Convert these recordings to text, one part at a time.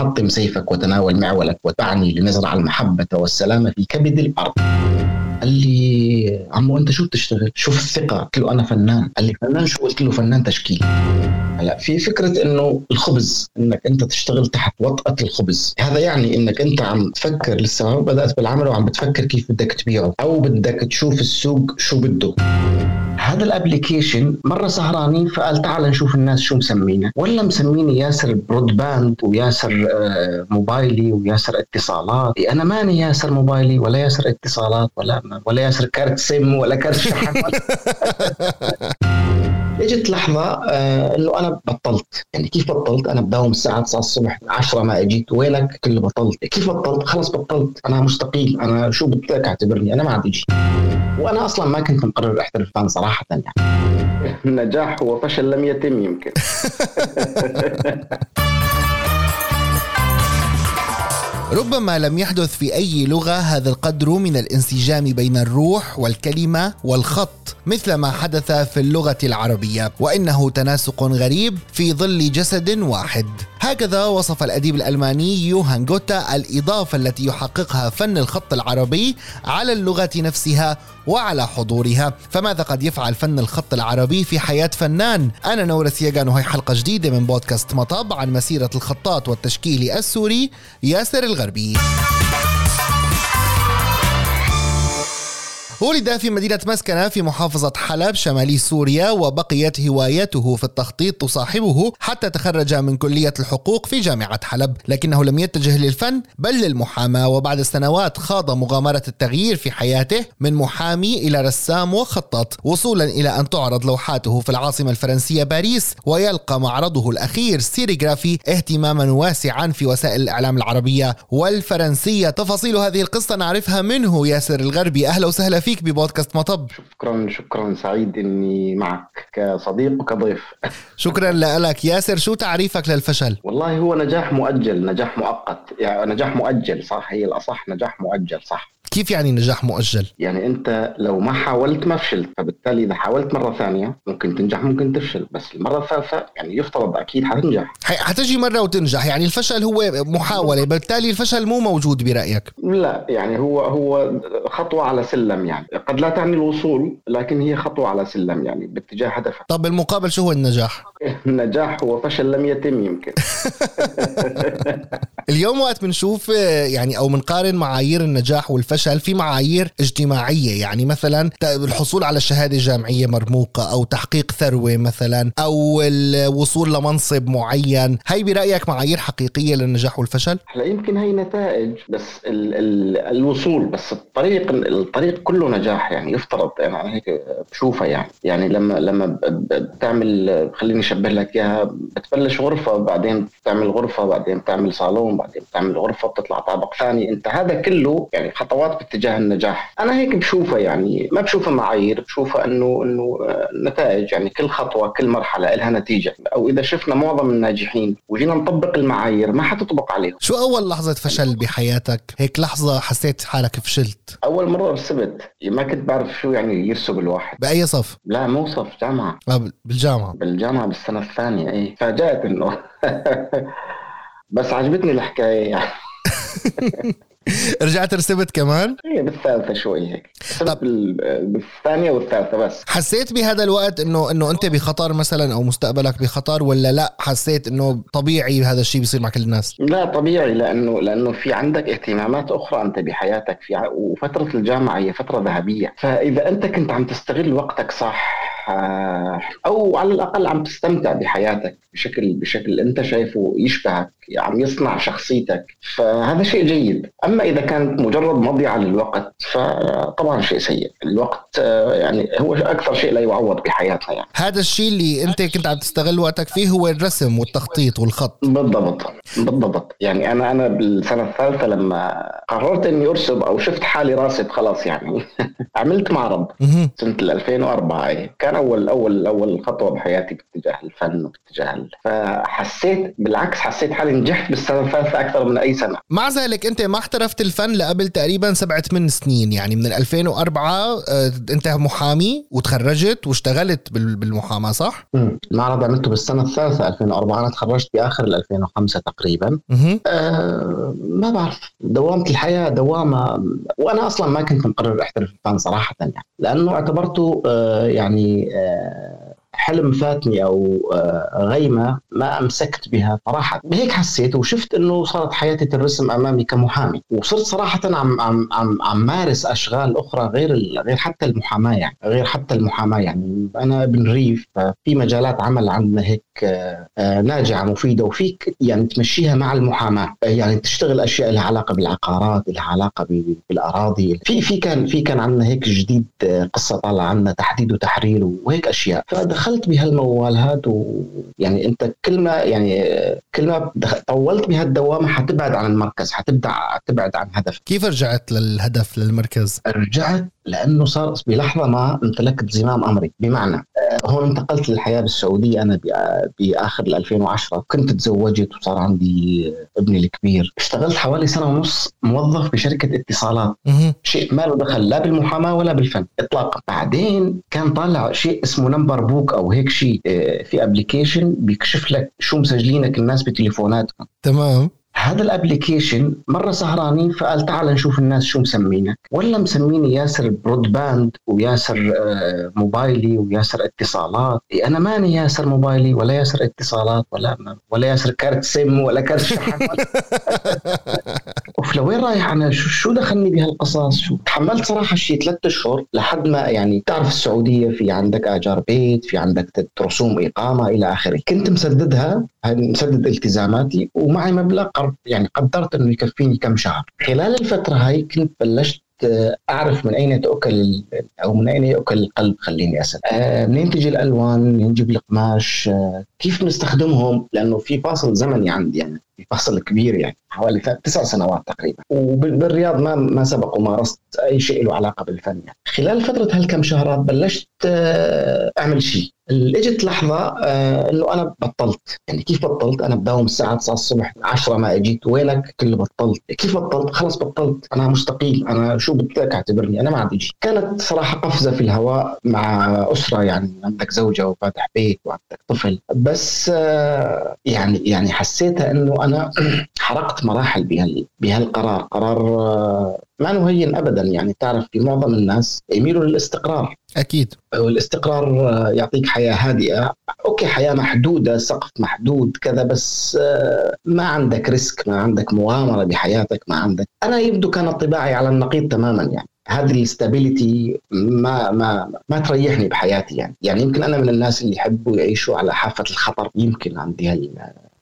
حطم سيفك وتناول معولك وتعني لنزرع المحبة والسلام في كبد الأرض. قال لي عمو أنت شو بتشتغل؟ شوف الثقة. قلت له أنا فنان. قال لي فنان شو؟ قلت له فنان تشكيلي. هلا في فكرة إنه الخبز إنك أنت تشتغل تحت وطأة الخبز. هذا يعني إنك أنت عم تفكر لسه ما بدأت بالعمل وعم بتفكر كيف بدك تبيعه أو بدك تشوف السوق شو بده. هذا ال application مرة سهرانين فقال تعال نشوف الناس شو مسمينا ولا مسميني ياسر broadband وياسر آه، موبايلي وياسر اتصالات. أنا ماني ياسر موبايلي ولا ياسر اتصالات ولا ولا ياسر كارت سم ولا كارت شحن اجت لحظة آه انه أنا بطلت. يعني كيف بطلت؟ أنا بداوم الساعة 9 الصبح 10 ما اجيت وينك؟ له بطلت. كيف بطلت؟ خلص بطلت. أنا مستقيل. أنا شو بدك اعتبرني أنا ما عاد أجي. وأنا أصلا ما كنت مقرر احترف فان صراحة يعني. النجاح هو فشل لم يتم يمكن. ربما لم يحدث في أي لغة هذا القدر من الانسجام بين الروح والكلمة والخط مثل ما حدث في اللغة العربية وإنه تناسق غريب في ظل جسد واحد. هكذا وصف الأديب الألماني يوهان جوتا الإضافة التي يحققها فن الخط العربي على اللغة نفسها وعلى حضورها. فماذا قد يفعل فن الخط العربي في حياة فنان؟ أنا نور سياغان وهي حلقة جديدة من بودكاست مطب عن مسيرة الخطاط والتشكيلي السوري ياسر الغربي. ولد في مدينة مسكنة في محافظة حلب شمالي سوريا وبقيت هوايته في التخطيط تصاحبه حتى تخرج من كلية الحقوق في جامعة حلب. لكنه لم يتجه للفن بل للمحاماة. وبعد سنوات خاض مغامرة التغيير في حياته من محامي إلى رسام وخطاط وصولا إلى أن تعرض لوحاته في العاصمة الفرنسية باريس ويلقى معرضه الأخير سيريغرافي اهتماما واسعا في وسائل الإعلام العربية والفرنسية. تفاصيل هذه القصة نعرفها منه ياسر الغربي. أهلا وسهلا فيك. فيك ببودكاست مطب. شكرا شكرا سعيد إني معك كصديق وكضيف. شكرا لك. ياسر شو تعريفك للفشل؟ والله هو نجاح مؤجل نجاح مؤقت. يعني نجاح مؤجل صح؟ هي الأصح نجاح مؤجل صح. كيف يعني نجاح مؤجل؟ يعني أنت لو ما حاولت ما فشلت. فبالتالي إذا حاولت مرة ثانية ممكن تنجح ممكن تفشل. بس المرة الثالثة يعني يفترض أكيد حتنجح. حتجي مرة وتنجح. يعني الفشل هو محاولة. بالتالي الفشل مو موجود برأيك. لا يعني هو هو خطوة على سلم يعني. قد لا تعني الوصول لكن هي خطوة على سلم يعني باتجاه هدفك. طب بالمقابل شو هو النجاح؟ النجاح هو فشل لم يتم يمكن. اليوم وقت بنشوف يعني أو بنقارن معايير النجاح والفشل في معايير اجتماعية يعني مثلا الحصول على شهاده جامعيه مرموقة أو تحقيق ثروة مثلا أو الوصول لمنصب معين. هي برأيك معايير حقيقية للنجاح والفشل؟ هلا يمكن هي نتائج بس ال ال الوصول بس الطريق الطريق كله نجاح يعني يفترض يعني أنا هيك بشوفها يعني. يعني لما لما بتعمل خليني أشبه لك إياها بتبلش غرفة بعدين بتعمل غرفة بعدين بتعمل صالون بعدين بتعمل غرفة بتطلع طابق ثاني. أنت هذا كله يعني خطوات باتجاه النجاح. أنا هيك بشوفها يعني ما بشوفها معايير بشوفها إنه إنه آه، نتائج يعني كل خطوة كل مرحلة لها نتيجة. أو إذا شفنا معظم الناجحين وجينا نطبق المعايير ما حتطبق عليهم. شو أول لحظة فشل بحياتك؟ هيك لحظة حسيت حالك فشلت؟ أول مرة رسبت. ما كنت بعرف شو يعني يرسب الواحد. بأي صف؟ لا مو صف جامعة. آه بالجامعة. بالجامعة بالسنة الثانية اي فاجأت إنه. بس عجبتني الحكاية يعني. رجعت رسبت كمان؟ إيه بالثالثة شوي هيك. طب بالثانية والثالثة بس. حسيت بهذا الوقت انه إنه أنت بخطر مثلا أو مستقبلك بخطر ولا لأ؟ حسيت إنه طبيعي هذا الشيء بيصير مع كل الناس؟ لا طبيعي لأنه لأنه في عندك اهتمامات أخرى أنت بحياتك. في وفترة الجامعة هي فترة ذهبية. فإذا أنت كنت عم تستغل وقتك صح أو على الأقل عم تستمتع بحياتك بشكل بشكل أنت شايفه يشبهك عم يصنع شخصيتك. فهذا شيء جيد. أما إذا كانت مجرد مضيعة للوقت فطبعا شيء سيء. الوقت آه، يعني هو أكثر شيء لا يعوض بحياتنا يعني. هذا الشيء اللي أنت كنت عم تستغل وقتك فيه هو الرسم والتخطيط والخط. بالضبط. بالضبط. يعني أنا أنا بالسنة الثالثة لما قررت إني ارسب أو شفت حالي راسب خلاص يعني. عملت معرض. سنة 2004 كان كان اول اول أول خطوة بحياتي باتجاه الفن وباتجاه ال- فحسيت بالعكس حسيت حالي نجحت بالسنة الثالثه أكثر من أي سنة. مع ذلك أنت ما احترفت الفن لقبل تقريبا سبعة ثمان سنين يعني من 2004 آه، أنت محامي وتخرجت واشتغلت بال- بالمحاماة صح؟ المعرض عملته بالسنة الثالثة 2004 أنا تخرجت بآخر 2005 تقريبا. أه ما بعرف. دوامة الحياة دوامة وأنا أصلا ما كنت مقرر أحترف الفن صراحة يعني لأنه اعتبرته أه يعني أه حلم فاتني أو آه، غيمة ما أمسكت بها صراحة هيك حسيت وشفت إنه صارت حياتي ترسم أمامي كمحامي. وصرت صراحة عم عم عم, عم مارس أشغال أخرى غير غير حتى المحاماة يعني غير حتى المحاماة يعني. أنا ابن ريف ففي مجالات عمل عندنا هيك آه، آه، ناجعة مفيدة وفيك يعني تمشيها مع المحاماة. يعني تشتغل أشياء لها علاقة بالعقارات لها علاقة بالأراضي. في في كان في كان عندنا هيك جديد قصة طالعة عنا تحديد وتحرير وهيك أشياء. فدخلت بهالموال هذا ويعني انت كل ما يعني كل ما طولت بهالدوامه حتبعد عن المركز حتبدع تبعد عن هدفك كيف رجعت للهدف للمركز؟ رجعت لأنه صار بلحظة ما امتلكت زمام أمري. بمعنى آه، هون انتقلت للحياة بالسعودية. أنا بآخر ال 2010 كنت تزوجت وصار عندي ابني الكبير. اشتغلت حوالي سنة ونص موظف بشركة اتصالات. شيء ما له دخل لا بالمحاماة ولا بالفن. اطلاقا. بعدين كان طالع شيء اسمه Number Book أو هيك شيء آه، في application بيكشف لك شو مسجلينك الناس بتليفوناتهم. تمام. هذا ال application مرة سهرانين فقال تعال نشوف الناس شو مسمينك. ولا مسميني ياسر broadband وياسر آه، موبايلي وياسر اتصالات. إيه أنا ماني ياسر موبايلي ولا ياسر اتصالات ولا ولا ياسر كارت سم ولا كارت شحن لوين رايح؟ أنا شو دخلني بهالقصص شو؟ تحملت صراحة شيء ثلاثة اشهر لحد ما يعني تعرف السعودية في عندك آجار بيت في عندك رسوم إقامة إلى آخره. كنت مسددها مسدد التزاماتي ومعي مبلغ يعني قدرت إنه يكفيني كم شهر. خلال الفترة هاي كنت بلشت آه، أعرف من أين تؤكل أو من أين يؤكل القلب خليني أسأل. آه، منين تجي الألوان؟ منين يجيب القماش؟ آه، كيف نستخدمهم لأنه في فاصل زمني عندي يعني في فاصل كبير يعني حوالي تسع سنوات تقريبا. وبالرياض ما ما سبق ومارست أي شيء له علاقة بالفن يعني. خلال فترة هالكم شهرات بلشت آه، أعمل شيء. إجت لحظة آه، إنه أنا بطلت. يعني كيف بطلت؟ أنا بداوم الساعة 9 الصبح 10 ما إجيت وينك؟ كله بطلت. كيف بطلت؟ خلص بطلت. أنا مستقيل. أنا شو بدك اعتبرني أنا ما عندي شيء كانت صراحة قفزة في الهواء مع أسرة يعني عندك زوجة وفاتح بيت وعندك طفل. بس آه، يعني يعني حسيتها إنه أنا حرقت مراحل بهال بهالقرار قرار آه، ما نهين ابدا. يعني تعرف في معظم الناس يميلوا للاستقرار. أكيد. والاستقرار آه، يعطيك حياة هادئة. okay حياة محدودة سقف محدود كذا بس آه، ما عندك risk ما عندك مغامرة بحياتك ما عندك. أنا يبدو كان طباعي على النقيض تماما يعني. هذه ال stability ما ما ما تريحني بحياتي يعني. يعني يمكن أنا من الناس اللي يحبوا يعيشوا على حافة الخطر يمكن عندي هال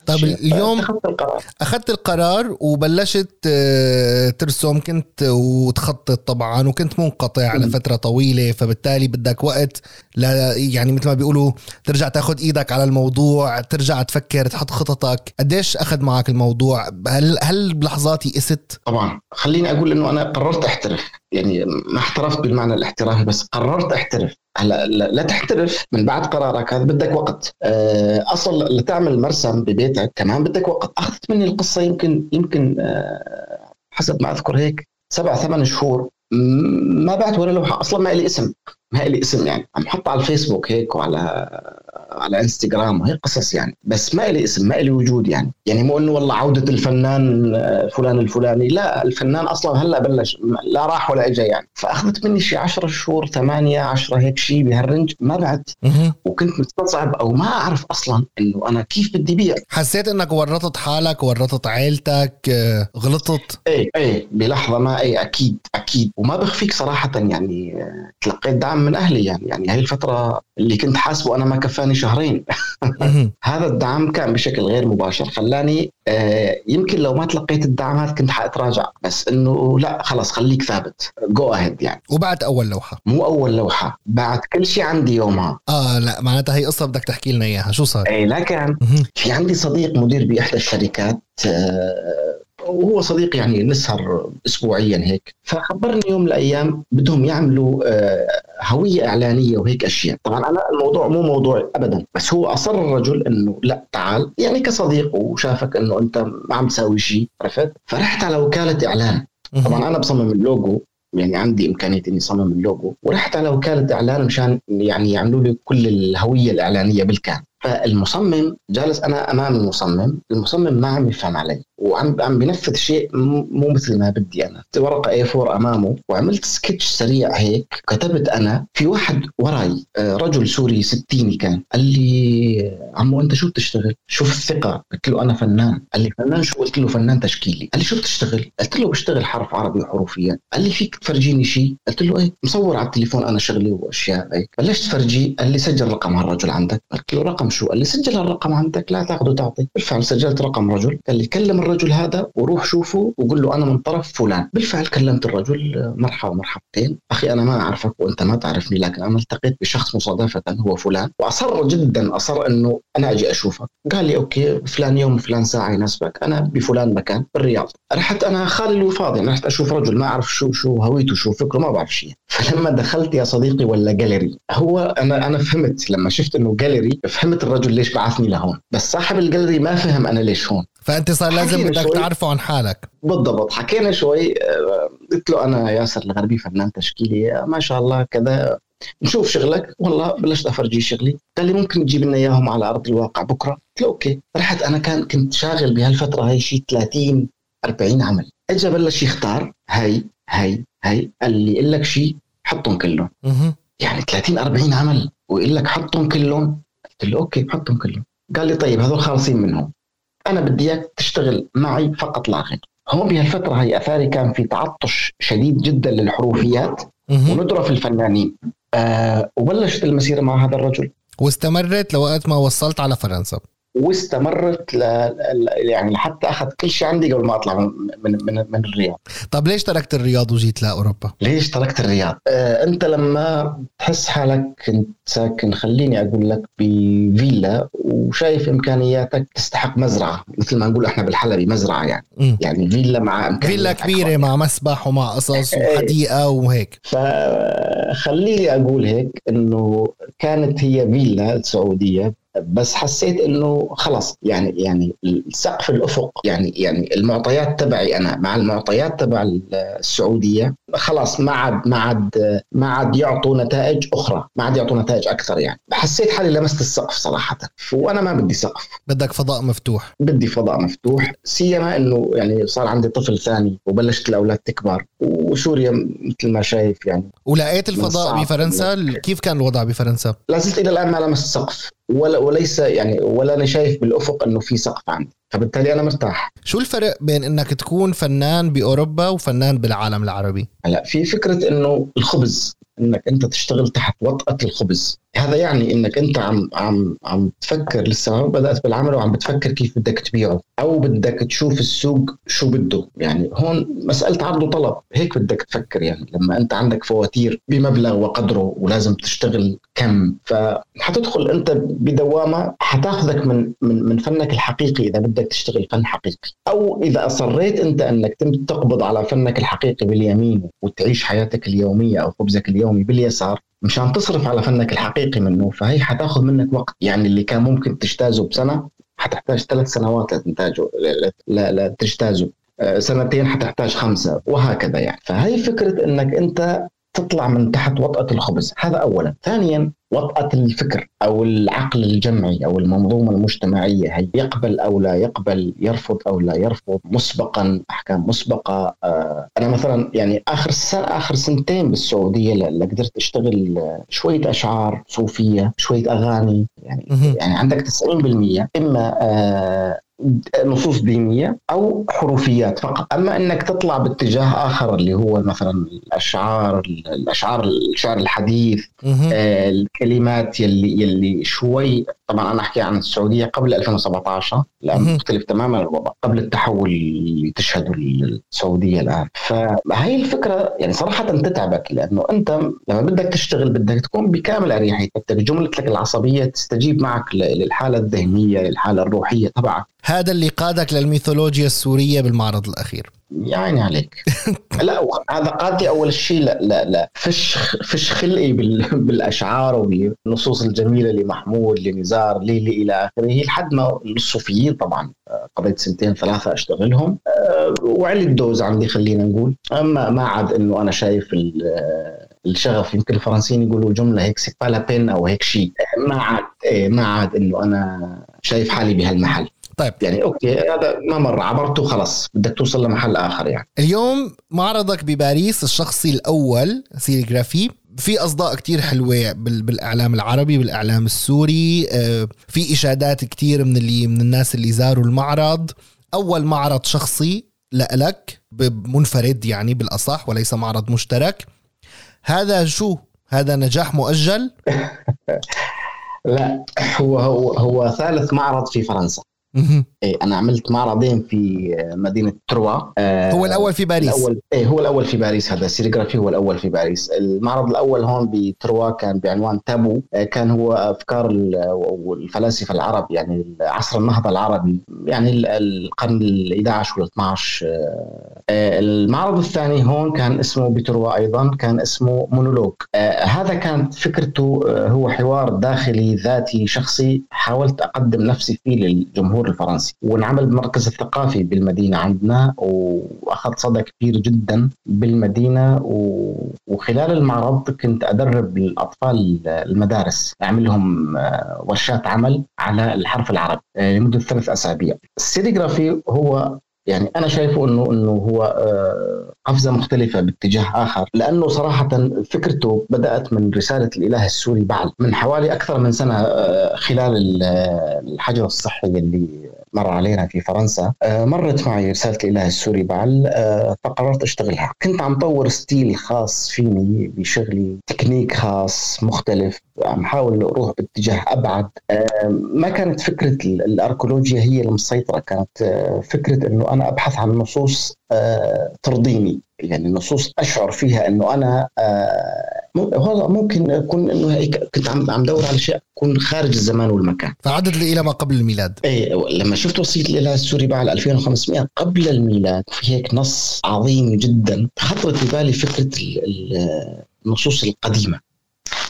طيب. اليوم القرار. أخذت القرار وبلشت آه، ترسم كنت وتخطط طبعا وكنت منقطع على. فترة طويلة فبالتالي بدك وقت لا يعني مثل ما بيقولوا ترجع تاخذ إيدك على الموضوع ترجع تفكر تحط خططك. قديش أخذ معك الموضوع؟ هل هل بلحظات يئست طبعا. خليني أقول إنه أنا قررت أحترف. يعني ما احترفت بالمعنى الاحترافي بس قررت أحترف. هلا لا تحترف من بعد قرارك هذا بدك وقت. آه، أصلا لتعمل مرسم ببيتك كمان بدك وقت. أخذت مني القصة يمكن يمكن آه، حسب ما أذكر هيك سبع ثمان شهور. ما بعت ولا لوحة. أصلا ما لي اسم. ما لي اسم يعني. عم حط على الفيسبوك هيك وعلى على انستغرام وهيك قصص يعني. بس ما لي اسم ما لي وجود يعني. يعني مو إنه والله عودة الفنان آه، فلان الفلاني لا الفنان أصلا هلأ بلش لا راح ولا اجى يعني. فأخذت مني شي 10 شهور 8 10 هيك شيء بهالرنج ما بعت. وكنت مستصعب أو ما أعرف أصلا إنه أنا كيف بدي بيع. حسيت إنك ورطت حالك ورطت عيلتك آه، غلطت؟ إيه إيه بلحظة ما إيه أكيد أكيد. وما بخفيك صراحة يعني آه، تلقيت دعم من أهلي يعني. يعني هاي الفترة اللي كنت حاسبه أنا ما كفاني شهرين. هذا الدعم كان بشكل غير مباشر. خلاني آه، يمكن لو ما تلقيت الدعم هذا كنت حأتراجع بس إنه لا خلص خليك ثابت. جو اهيد يعني. وبعد أول لوحة. مو أول لوحة بعد كل شيء عندي يومها. آه لا معناتها هي قصة بدك تحكي لنا إياها. شو صار؟ اي لكن. في عندي صديق مدير باحدى الشركات آه، وهو صديق يعني نسهر اسبوعيا هيك. فخبرني يوم من الأيام بدهم يعملوا آه، هوية إعلانية وهيك أشياء. طبعا أنا الموضوع مو موضوعي ابدا بس هو أصر الرجل إنه لا تعال يعني كصديق وشافك إنه أنت ما عم تساوي شيء عرفت؟ فرحت على وكالة إعلان. طبعا أنا بصمم اللوجو يعني عندي إمكانية إني أصمم اللوجو. ورحت على وكالة إعلان مشان يعني يعملوا لي كل الهوية الإعلانية بالكامل. فالمصمم جالس أنا أمام المصمم المصمم ما عم يفهم علي وعم عم بنفذ شيء مو مثل ما بدي أنا. ورقة A4 أمامه وعملت سكتش سريع هيك كتبت أنا في واحد وراي آه، رجل سوري ستيني كان. قال لي عمو أنت شو بتشتغل؟ شوف الثقة؟ قلت له أنا فنان. قال لي فنان شو؟ قلت له فنان تشكيلي. قال لي شو بتشتغل؟ قلت له بشتغل حرف عربي وحروفيات قال لي فيك تفرجيني شيء قلت له إيه مصور على التليفون أنا شغلي وأشياء هيك. بلشت فرجيه قال لي سجل رقم هالرجل عندك. قلت له رقم شو؟ قال لي سجل هالرقم عندك لا تاخذ وتعطي بالفعل سجلت رقم رجل. قال لي كلم الرجل هذا وروح شوفه وقول له أنا من طرف فلان. بالفعل كلمت الرجل مرحبا مرحبتين. أخي أنا ما أعرفك وأنت ما تعرفني لكن أنا التقيت بشخص مصادفة هو فلان. وأصر جدا أصر إنه أنا أجي أشوفك. قال لي okay فلان يوم فلان ساعة يناسبك. أنا بفلان مكان بالرياض. رحت أنا خالي الوفاض رحت أشوف رجل ما أعرف شو شو هويته شو فكره ما بعرف شيء. فلما دخلت يا صديقي ولا جاليري هو أنا أنا فهمت لما شفت إنه جاليري فهمت الرجل ليش بعثني لهون؟ بس صاحب الجاليري ما فهم أنا ليش هون. فأنت صار لازم بدك تعرفه عن حالك. بالضبط حكينا شوي آه، قلت له أنا ياسر الغربي فنان تشكيلي ما شاء الله كذا. نشوف شغلك والله بلشت افرجيه شغلي. قال لي ممكن تجيب لنا إياهم على أرض الواقع بكرة؟ قلت له okay. رحت أنا كان كنت شاغل بهالفترة هاي شيء 30 40 عمل. اجى بلش يختار هي هي هي قال لي يقول لك شيء حطهم كلهم. يعني 30 40 عمل ويقول لك حطهم كلهم. قلت له okay حطهم كلهم. قال لي طيب هذول خالصين منهم. أنا بدي إياك تشتغل معي فقط لا غير. هون بهالفترة هي أتاري كان في تعطش شديد جدا للحروفيات وندره في الفنانين. آه وبلشت المسيرة مع هذا الرجل. واستمرت لوقت ما وصلت على فرنسا. واستمرت ل... يعني لحتى أخذ كل شيء عندي قبل ما أطلع من من من, من الرياض طب ليش تركت الرياض وجيت لاوروبا؟ ليش تركت الرياض؟ آه أنت لما تحس حالك كنت ساكن خليني أقول لك بفيلا وشايف إمكانياتك تستحق مزرعة مثل ما نقول إحنا بالحلبي مزرعة يعني م. يعني فيلا مع امكانيات فيلا كبيرة مع مسبح ومع قصص إيه. وحديقة وهيك فخليني أقول هيك إنه كانت هي فيلا السعوديه بس حسيت إنه خلص يعني يعني السقف الأفق يعني يعني المعطيات تبعي أنا مع المعطيات تبع السعودية خلاص ما عاد ما عاد ما عاد يعطوا نتائج أخرى ما عاد يعطوا نتائج أكثر يعني. حسيت حالي لمست السقف صراحة وأنا ما بدي سقف. بدك فضاء مفتوح. بدي فضاء مفتوح سيما إنه يعني صار عندي طفل ثاني وبلشت الأولاد تكبر وسوريا مثل ما شايف يعني ولقيت الفضاء بفرنسا؟ كيف كان الوضع بفرنسا؟ لا زلت إلى الآن ما لمست سقف. ولا وليس يعني ولا أنا شايف بالأفق أنه في سقف عندي. فبالتالي أنا مرتاح. شو الفرق بين إنك تكون فنان بأوروبا وفنان بالعالم العربي؟ هلا في فكرة إنه الخبز إنك أنت تشتغل تحت وطأة الخبز. هذا يعني إنك أنت عم عم عم تفكر لسه ما بدأت بالعمل وعم بتفكر كيف بدك تبيعه. أو بدك تشوف السوق شو بده. يعني هون مسألة عرض وطلب. هيك بدك تفكر يعني. لما أنت عندك فواتير بمبلغ وقدره ولازم تشتغل كم. فحتدخل أنت بدوامة حتاخذك من من من فنك الحقيقي إذا بدك تشتغل فن حقيقي. أو إذا أصريت أنت أنك تقبض على فنك الحقيقي باليمين وتعيش حياتك اليومية أو خبزك اليومي باليسار مشان تصرف على فنك الحقيقي منه فهي حتاخذ منك وقت. يعني اللي كان ممكن تجتازه بسنة حتحتاج ثلاث سنوات لتنتاجه لا لا تجتازه آه، سنتين حتحتاج خمسة وهكذا يعني. فهي فكرة إنك أنت تطلع من تحت وطأة الخبز. هذا أولا. ثانيا وطأة الفكر أو العقل الجمعي أو المنظومة المجتمعية هي يقبل أو لا يقبل يرفض أو لا يرفض مسبقا أحكام مسبقة. آه أنا مثلا يعني آخر سنة آخر سنتين بالسعودية اللي قدرت أشتغل شوية أشعار صوفية شوية أغاني. يعني يعني عندك 90% إما آه نصوص دينية أو حروفيات فقط. أما إنك تطلع باتجاه آخر اللي هو مثلا الأشعار الأشعار الشعر الحديث آه الكلمات يلي يلي شوي طبعا أنا أحكي عن السعودية قبل 2017 لأن مهم. مختلف تماما الوضع قبل التحول اللي تشهده السعودية الآن. فهي الفكرة يعني صراحة تتعبك لأنه أنت لما بدك تشتغل بدك تكون بكامل اريحيتك جملتك العصبية تستجيب معك للحالة الذهنية للحالة الروحية تبعك. هذا اللي قادك للميثولوجيا السورية بالمعرض الأخير. يعني عليك. لا هذا قادي أول شيء لا لا لا. فش فش خلقي بال- بالأشعار وبالنصوص الجميلة لمحمود لنزار ليلي إلى آخره. لحد ما الصوفيين طبعا آه، قضيت سنتين ثلاثة أشتغلهم. آه، وعلي ال dose عندي خلينا نقول. أما ما عاد إنه أنا شايف آه، الشغف يمكن الفرنسيين يقولوا جمله هيك c'est pas أو هيك شيء. ما عاد إيه، ما عاد إنه أنا شايف حالي بهالمحل. طيب. يعني okay هذا ما مر عبرته خلاص بدك توصل لمحل آخر يعني. اليوم معرضك بباريس الشخصي الأول سيريغرافي في أصداء كتير حلوة بال- بالإعلام العربي بالإعلام السوري. آه، في إشادات كتير من اللي من الناس اللي زاروا المعرض. أول معرض شخصي لك منفرد يعني بالأصح وليس معرض مشترك. هذا شو؟ هذا نجاح مؤجل؟ لا هو هو هو ثالث معرض في فرنسا. إيه أنا عملت معرضين في مدينة تروا آه، هو الأول في باريس. الأول إيه هو الأول في باريس هذا سيريغرافي هو الأول في باريس. المعرض الأول هون بتروا كان بعنوان تابو. آه، كان هو أفكار ال- والفلاسفة العرب يعني عصر النهضة العربي يعني ال- القرن ال11 وال12 المعرض الثاني هون كان اسمه بتروا أيضا كان اسمه مونولوج. آه، هذا كانت فكرته آه، هو حوار داخلي ذاتي شخصي. حاولت أقدم نفسي فيه للجمهور الفرنسي. وانعمل بالمركز الثقافي بالمدينة عندنا وأخذ صدى كبير جدا بالمدينة و- وخلال المعرض كنت أدرب الأطفال المدارس أعمل لهم آه، ورشات عمل على الحرف العربي آه، لمدة ثلاث أسابيع. السيريغرافي هو يعني أنا شايفه انه إنه هو آه، قفزة مختلفة باتجاه آخر لأنه صراحة فكرته بدأت من رسالة الإله السوري بعل من حوالي أكثر من سنة آه، خلال ال- آه، الحجر الصحي اللي مر علينا في فرنسا آه، مرت معي رسالة الإله السوري بعل آه، فقررت أشتغلها. كنت عم طور style خاص فيني بشغلي تكنيك خاص مختلف عم حاول أروح باتجاه أبعد. آه، ما كانت فكرة ال- الأركولوجيا هي المسيطرة كانت فكرة إنه أنا أبحث عن نصوص ترضيني. يعني نصوص أشعر فيها إنه أنا هذا ممكن يكون إنه هيك كنت عم عم دور على شيء يكون خارج الزمان والمكان. فعدت لي إلى ما قبل الميلاد؟ إيه لما شفت وصية الإله السوري بعد 2500 قبل الميلاد في هيك نص عظيم جدا خطرت ببالي فكرة ال- ال- النصوص القديمة.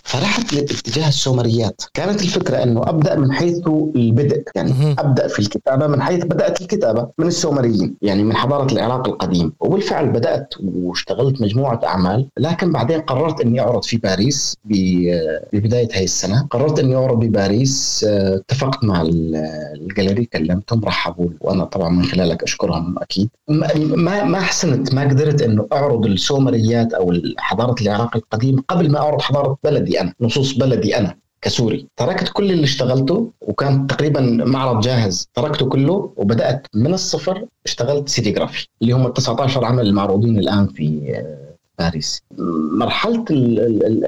فرحت لاتجاه السومريات كانت الفكرة أنه أبدأ من حيث البدء يعني. أبدأ في الكتابة من حيث بدأت الكتابة من السومريين يعني من حضارة العراق القديم. وبالفعل بدأت واشتغلت مجموعة أعمال لكن بعدين قررت أني أعرض في باريس ب- ببداية هاي السنة. قررت أني أعرض بباريس آه، اتفقت مع ال- الجاليري كلمتهم رحبوا وأنا طبعا من خلالك أشكرهم أكيد. ما ما ما حسنت ما قدرت أنه أعرض السومريات أو حضارة العراق القديم قبل ما أعرض حضارة بلدي. أنا نصوص بلدي أنا كسوري. تركت كل اللي اشتغلته وكان تقريبا معرض جاهز. تركته كله وبدأت من الصفر اشتغلت سيديغرافي اللي هم ال 19 عمل المعروضين الآن في آه، باريس.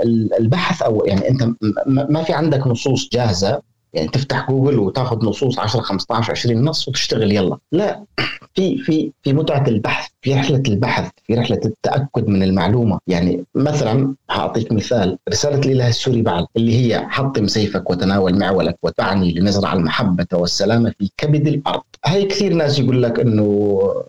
ال- البحث أو يعني م- ما في عندك نصوص جاهزة يعني تفتح جوجل وتاخذ نصوص 10 15 20 نص وتشتغل يلا. لا في في في متعة البحث. في رحلة البحث في رحلة التأكد من المعلومة. يعني مثلا هعطيك مثال رسالة الإله السوري بعد اللي هي حطم سيفك وتناول معولك وتعني لنزرع المحبة والسلام في كبد الأرض. هاي كثير ناس يقول لك إنه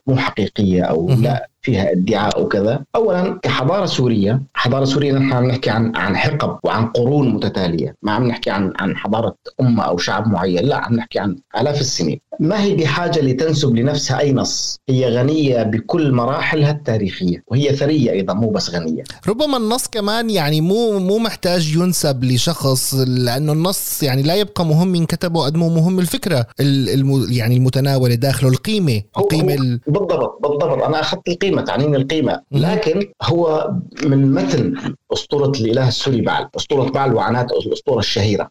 مو حقيقية أو مهم. لا فيها ادعاء وكذا. اولا كحضارة سورية حضارة سورية نحن عم نحكي عن عن حقب وعن قرون متتالية. ما عم نحكي عن عن حضارة أمة أو شعب معين لا عم نحكي عن آلاف السنين. ما هي بحاجة لتنسب لنفسها أي نص. هي غنية بكل مراحلها التاريخية وهي ثرية أيضا مو بس غنية. ربما النص كمان يعني مو مو محتاج ينسب لشخص لأنه النص يعني لا يبقى مهم من كتبه قد ما مهم الفكرة ال- الم يعني المتناولة داخله القيمة القيمه هو- ال- بالضبط بالضبط. أنا أخذت القيمة تعنيني القيمة. لكن هو من متن أسطورة الإله السوري بعل أسطورة بعل وعنات الأسطورة الشهيرة.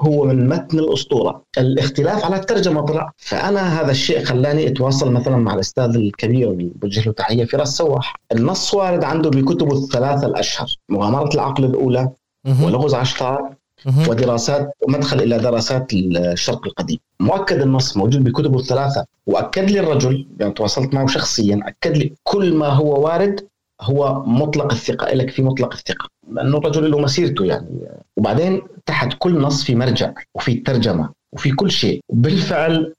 هو من متن الأسطورة، الاختلاف على الترجمة طلع، فأنا هذا الشيء خلاني أتواصل مثلا مع الأستاذ الكبير بوجه له تحية فراس سواح، النص وارد عنده بكتبه الثلاثة الأشهر، مغامرة العقل الأولى. ولغز عشتار. ودراسات ومدخل إلى دراسات الشرق القديم. مؤكد النص موجود بكتبه الثلاثة. وأكد لي الرجل يعني تواصلت معه شخصيا أكد لي كل ما هو وارد هو مطلق الثقة لك في مطلق الثقة. لأنه الرجل له مسيرته يعني. وبعدين تحت كل نص في مرجع وفي ترجمة وفي كل شيء. بالفعل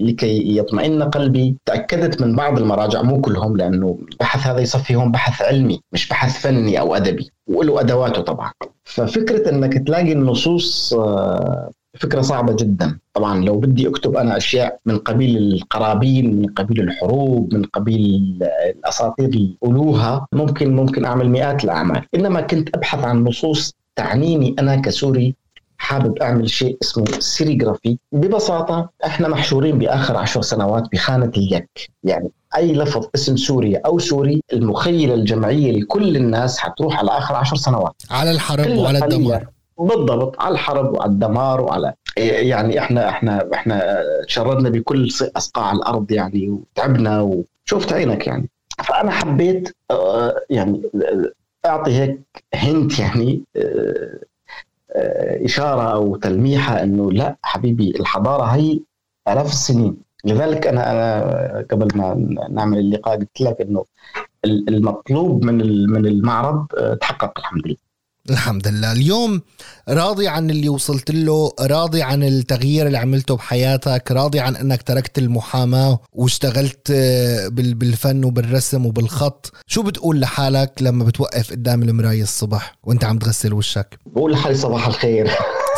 لكي يطمئن قلبي تأكدت من بعض المراجع مو كلهم لأنه البحث هذا يصفي هون بحث علمي مش بحث فني أو أدبي. وله ادواته طبعا. ففكرة إنك تلاقي النصوص آه، فكرة صعبة جدا. طبعا لو بدي أكتب أنا أشياء من قبيل القرابين من قبيل الحروب من قبيل الأساطير اللي قولوها ممكن ممكن أعمل مئات الأعمال. إنما كنت أبحث عن نصوص تعنيني أنا كسوري حابب أعمل شيء اسمه سيريغرافي ببساطة إحنا محشورين بآخر عشر سنوات بخانة اليك. يعني أي لفظ اسم سوريا أو سوري المخيلة الجمعية لكل الناس حتروح على آخر عشر سنوات. على الحرب وعلى. الدمار. بالضبط على الحرب وعلى الدمار وعلى يعني إحنا إحنا إحنا تشردنا بكل اصقاع الأرض يعني وتعبنا وشفت عينك يعني. فأنا حبيت آه، يعني آه، أعطي هيك هنت يعني آه، إشارة أو تلميحة إنه لا حبيبي الحضارة هي آلاف السنين. لذلك أنا أنا قبل ما نعمل اللقاء قلت لك إنه المطلوب من من المعرض تحقق الحمد لله. الحمد لله. اليوم راضي عن اللي وصلت له راضي عن التغيير اللي عملته بحياتك راضي عن إنك تركت المحاماة واشتغلت آه، بال- بالفن وبالرسم وبالخط. شو بتقول لحالك لما بتوقف قدام المراية الصبح وأنت عم تغسل وشك؟ بقول لحالي صباح الخير.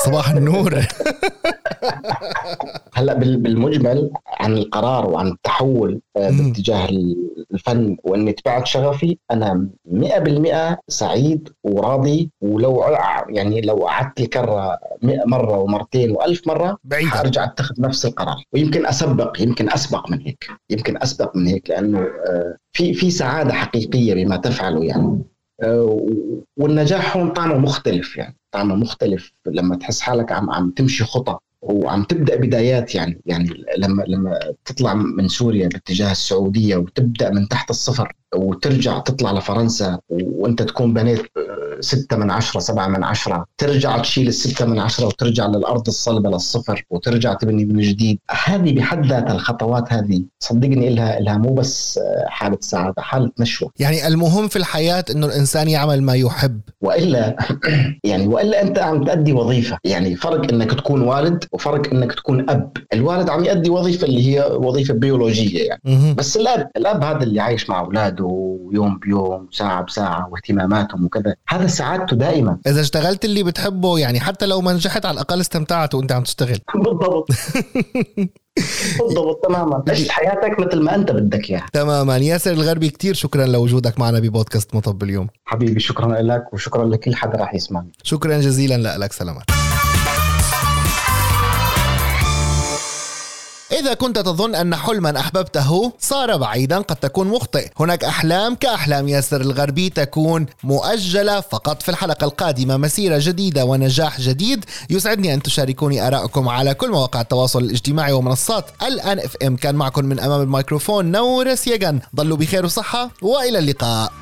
صباح النور. هلا بال- بالمجمل عن القرار وعن التحول آه،. باتجاه الفن وإني تبعت شغفي أنا 100% سعيد وراضي ولو يعني لو قعدت الكرة 100 مرة ومرتين وألف مرة بعيدة. حارجع أتخذ نفس القرار. ويمكن أسبق يمكن أسبق من هيك يمكن أسبق من هيك لأنه آه، في في سعادة حقيقية بما تفعله يعني. آه، والنجاح هون طعمه مختلف يعني طعمه مختلف لما تحس حالك عم عم تمشي خطى. وعم تبدأ بدايات يعني يعني لما لما تطلع من سوريا باتجاه السعودية وتبدأ من تحت الصفر وترجع تطلع لفرنسا وأنت تكون بنيت آه، ستة من عشرة سبعة من عشرة. ترجع تشيل الستة من عشرة وترجع للأرض الصلبة للصفر وترجع تبني من جديد. هذه بحد ذاتها الخطوات هذه. صدقني إلها إلها مو بس حالة سعادة حالة نشوة يعني المهم في الحياة إنه الإنسان يعمل ما يحب. وإلا يعني وإلا أنت عم تأدي وظيفة، يعني فرق إنك تكون والد وفرق إنك تكون أب، الوالد عم يأدي وظيفة اللي هي وظيفة بيولوجية يعني،. بس الأب الأب هذا اللي عايش مع أولاده يوم بيوم ساعة بساعة واهتماماتهم وكذا، هذا سعادته دائما إذا اشتغلت اللي بتحبه يعني حتى لو ما نجحت على الأقل استمتعت وأنت عم تشتغل. بالضبط. بالضبط تماما، عيش حياتك مثل ما أنت بدك إياها، تماما. ياسر الغربي كتير شكرا لوجودك معنا ببودكاست مطب اليوم. حبيبي شكرا لك وشكرا لكل حدا راح يسمعني. شكرا جزيلا لك سلامات. إذا كنت تظن أن حلما أحببته صار بعيدا قد تكون مخطئ. هناك أحلام كأحلام ياسر الغربي تكون مؤجلة فقط في الحلقة القادمة. مسيرة جديدة ونجاح جديد. يسعدني أن تشاركوني آراءكم على كل مواقع التواصل الاجتماعي ومنصات الآن FM كان معكم من أمام الميكروفون نور سيغان ضلوا بخير وصحة وإلى اللقاء.